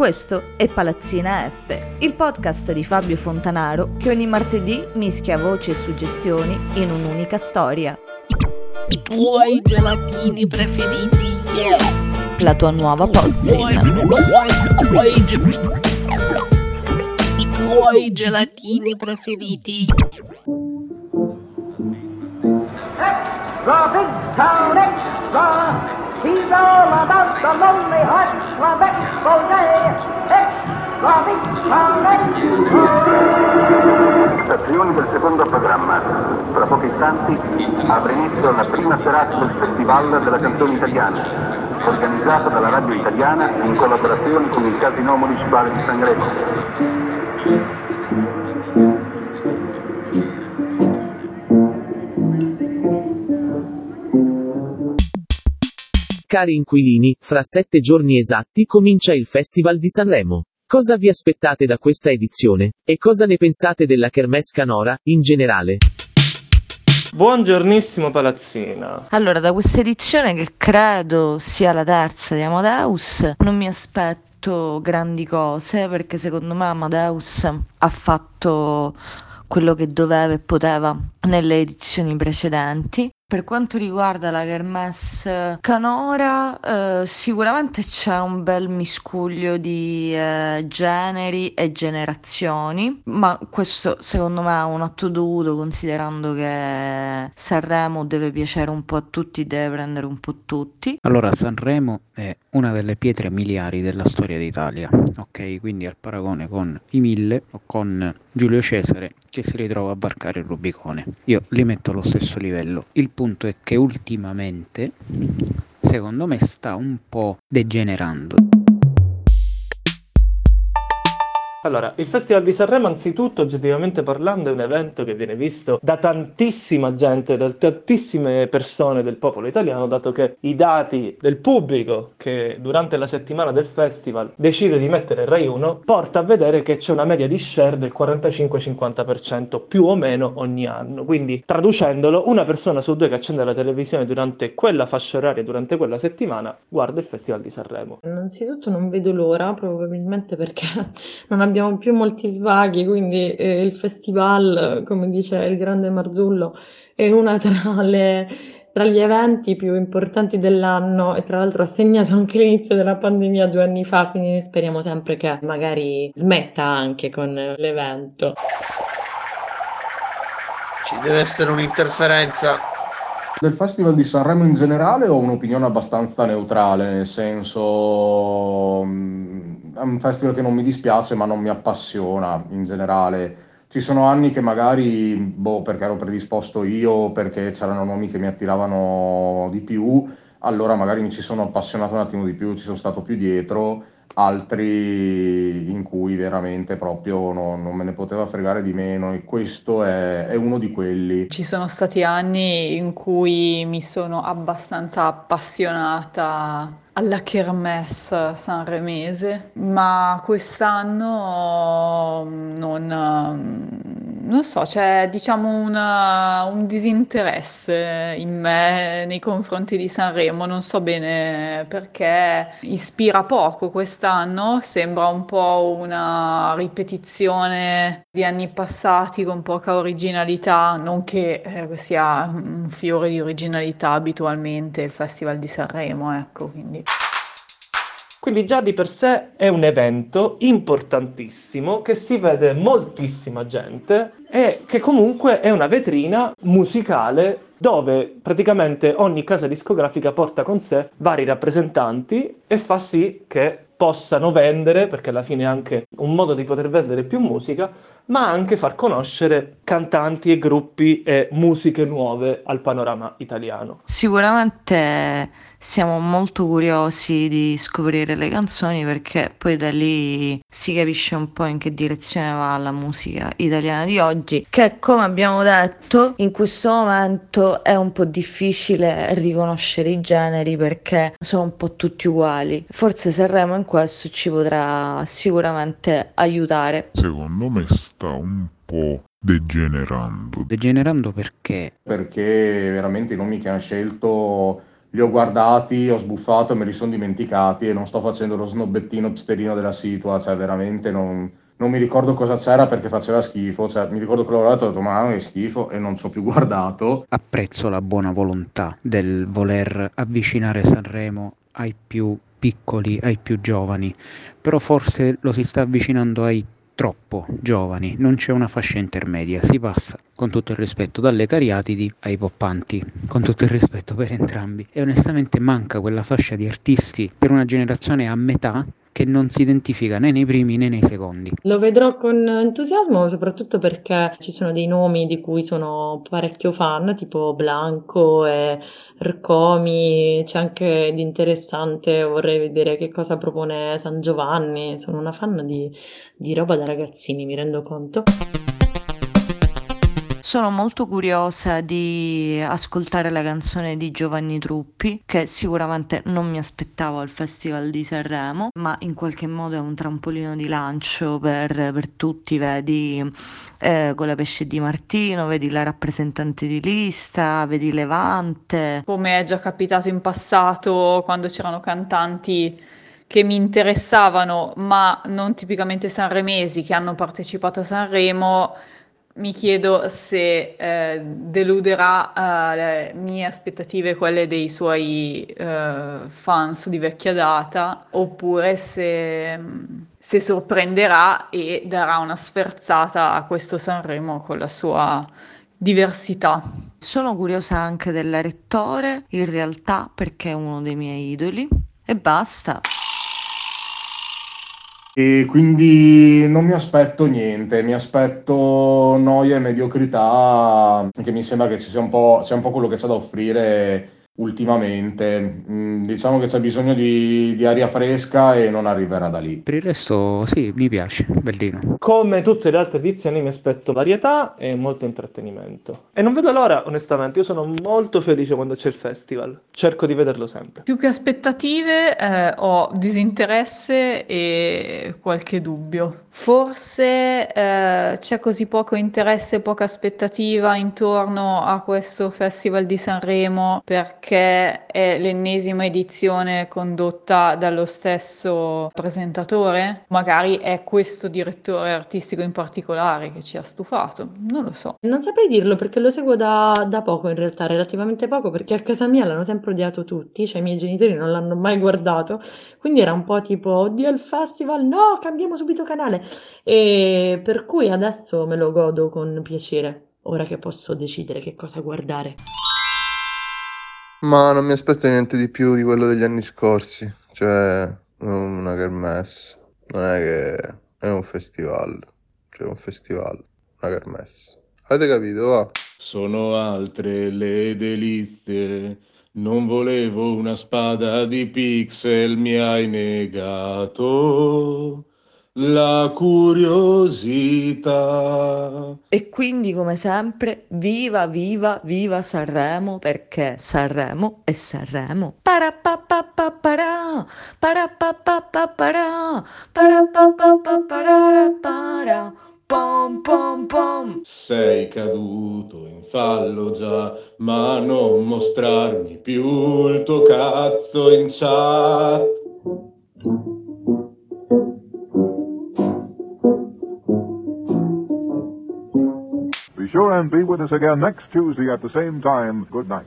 Questo è Palazzina F, il podcast di Fabio Fontanaro che ogni martedì mischia voci e suggestioni in un'unica storia. I tuoi gelatini preferiti, yeah. La tua nuova pozzina. I tuoi gelatini preferiti. The big town extra. He's all about the lonely. Extra big town extra. Azioni del secondo programma. Fra pochi istanti avrà inizio la prima serata del Festival della canzone italiana, organizzata dalla radio italiana in collaborazione con il Casino Municipale di Sanremo. Cari inquilini, fra sette giorni esatti comincia il Festival di Sanremo. Cosa vi aspettate da questa edizione? E cosa ne pensate della Kermesse Canora, in generale? Buongiornissimo Palazzina. Allora, da questa edizione, che credo sia la terza di Amadeus, non mi aspetto grandi cose perché secondo me Amadeus ha fatto quello che doveva e poteva nelle edizioni precedenti. Per quanto riguarda la Kermesse Canora, eh, sicuramente c'è un bel miscuglio di eh, generi e generazioni, ma questo secondo me è un atto dovuto considerando che Sanremo deve piacere un po' a tutti, deve prendere un po' tutti. Allora, Sanremo è una delle pietre miliari della storia d'Italia, ok? Quindi al paragone con i Mille o con Giulio Cesare che si ritrova a varcare il Rubicone. Io li metto allo stesso livello. Il punto è che ultimamente, secondo me, sta un po' degenerando. Allora, il Festival di Sanremo, anzitutto, oggettivamente parlando, è un evento che viene visto da tantissima gente, da tantissime persone del popolo italiano, dato che i dati del pubblico che durante la settimana del festival decide di mettere Rai 1 porta a vedere che c'è una media di share del 45-50% più o meno ogni anno. Quindi, traducendolo, una persona su due che accende la televisione durante quella fascia oraria, durante quella settimana, guarda il Festival di Sanremo. Innanzitutto non vedo l'ora, probabilmente perché non abbiamo più molti svaghi, quindi eh, il festival, come dice il grande Marzullo, è una tra, le, tra gli eventi più importanti dell'anno e tra l'altro ha segnato anche l'inizio della pandemia due anni fa, quindi speriamo sempre che magari smetta anche con l'evento. Ci deve essere un'interferenza. Del Festival di Sanremo in generale ho un'opinione abbastanza neutrale, nel senso mm, è un festival che non mi dispiace ma non mi appassiona in generale. Ci sono anni che magari, boh, perché ero predisposto io, perché c'erano nomi che mi attiravano di più, allora magari mi ci sono appassionato un attimo di più, ci sono stato più dietro, altri in cui veramente proprio no- non me ne poteva fregare di meno e questo è, è uno di quelli. Ci sono stati anni in cui mi sono abbastanza appassionata alla kermesse sanremese, ma quest'anno non, non so, c'è diciamo una- un disinteresse in me nei confronti di Sanremo, non so bene perché ispira poco quest'anno, sembra un po' una ripetizione di anni passati con poca originalità, non che eh, sia un fiore di originalità abitualmente il Festival di Sanremo, ecco, quindi. Quindi già di per sé è un evento importantissimo che si vede moltissima gente e che comunque è una vetrina musicale dove praticamente ogni casa discografica porta con sé vari rappresentanti e fa sì che possano vendere, perché alla fine è anche un modo di poter vendere più musica, ma anche far conoscere cantanti e gruppi e musiche nuove al panorama italiano. Sicuramente siamo molto curiosi di scoprire le canzoni perché poi da lì si capisce un po' in che direzione va la musica italiana di oggi, che come abbiamo detto in questo momento è un po' difficile riconoscere i generi perché sono un po' tutti uguali. Forse Sanremo in questo ci potrà sicuramente aiutare. Secondo me sta un po' degenerando. Degenerando perché? Perché veramente i nomi che hanno scelto li ho guardati, ho sbuffato e me li sono dimenticati e non sto facendo lo snobbettino psterino della situa, cioè veramente non, non mi ricordo cosa c'era perché faceva schifo, cioè mi ricordo che l'ho guardato e ho detto ma che schifo e non ci ho più guardato. Apprezzo la buona volontà del voler avvicinare Sanremo ai più piccoli, ai più giovani, però forse lo si sta avvicinando ai troppo giovani, non c'è una fascia intermedia, si passa con tutto il rispetto dalle cariatidi ai poppanti, con tutto il rispetto per entrambi e onestamente manca quella fascia di artisti per una generazione a metà che non si identifica né nei primi né nei secondi. Lo vedrò con entusiasmo, soprattutto perché ci sono dei nomi di cui sono parecchio fan, tipo Blanco e Rcomi, c'è anche di interessante, vorrei vedere che cosa propone San Giovanni, sono una fan di, di roba da ragazzini, mi rendo conto. Sono molto curiosa di ascoltare la canzone di Giovanni Truppi, che sicuramente non mi aspettavo al Festival di Sanremo, ma in qualche modo è un trampolino di lancio per, per tutti, vedi eh, con la pesce di Martino, vedi la rappresentante di lista, vedi Levante. Come è già capitato in passato quando c'erano cantanti che mi interessavano, ma non tipicamente sanremesi, che hanno partecipato a Sanremo mi chiedo se eh, deluderà eh, le mie aspettative, quelle dei suoi eh, fans di vecchia data, oppure se, se sorprenderà e darà una sferzata a questo Sanremo con la sua diversità. Sono curiosa anche del rettore, in realtà perché è uno dei miei idoli. E basta. E quindi non mi aspetto niente, mi aspetto noia e mediocrità, che mi sembra che ci sia un po', sia un po' quello che c'è da offrire ultimamente. Mm, diciamo che c'è bisogno di, di aria fresca e non arriverà da lì. Per il resto sì, mi piace, bellino. Come tutte le altre edizioni mi aspetto varietà e molto intrattenimento. E non vedo l'ora, onestamente, io sono molto felice quando c'è il festival, cerco di vederlo sempre. Più che aspettative eh, ho disinteresse e qualche dubbio. Forse eh, c'è così poco interesse e poca aspettativa intorno a questo Festival di Sanremo perché è l'ennesima edizione condotta dallo stesso presentatore? Magari è questo direttore artistico in particolare che ci ha stufato, non lo so. Non saprei dirlo perché lo seguo da, da poco in realtà, relativamente poco, perché a casa mia l'hanno sempre odiato tutti, cioè i miei genitori non l'hanno mai guardato, quindi era un po' tipo, oddio il festival, no, cambiamo subito canale. E per cui adesso me lo godo con piacere, ora che posso decidere che cosa guardare. Ma non mi aspetto niente di più di quello degli anni scorsi, cioè una kermesse, non è che è un festival, cioè un festival, una kermesse. Avete capito? Va. Sono altre le delizie. Non volevo una spada di pixel, mi hai negato la curiosità. E quindi, come sempre, viva, viva, viva Sanremo, perché Sanremo è Sanremo. Parapapapapara, parapapapapara, parapapapapara, pom pom pom. Sei caduto in fallo già, ma non mostrarmi più il tuo cazzo in chat. Sure and be with us again next Tuesday at the same time. Good night.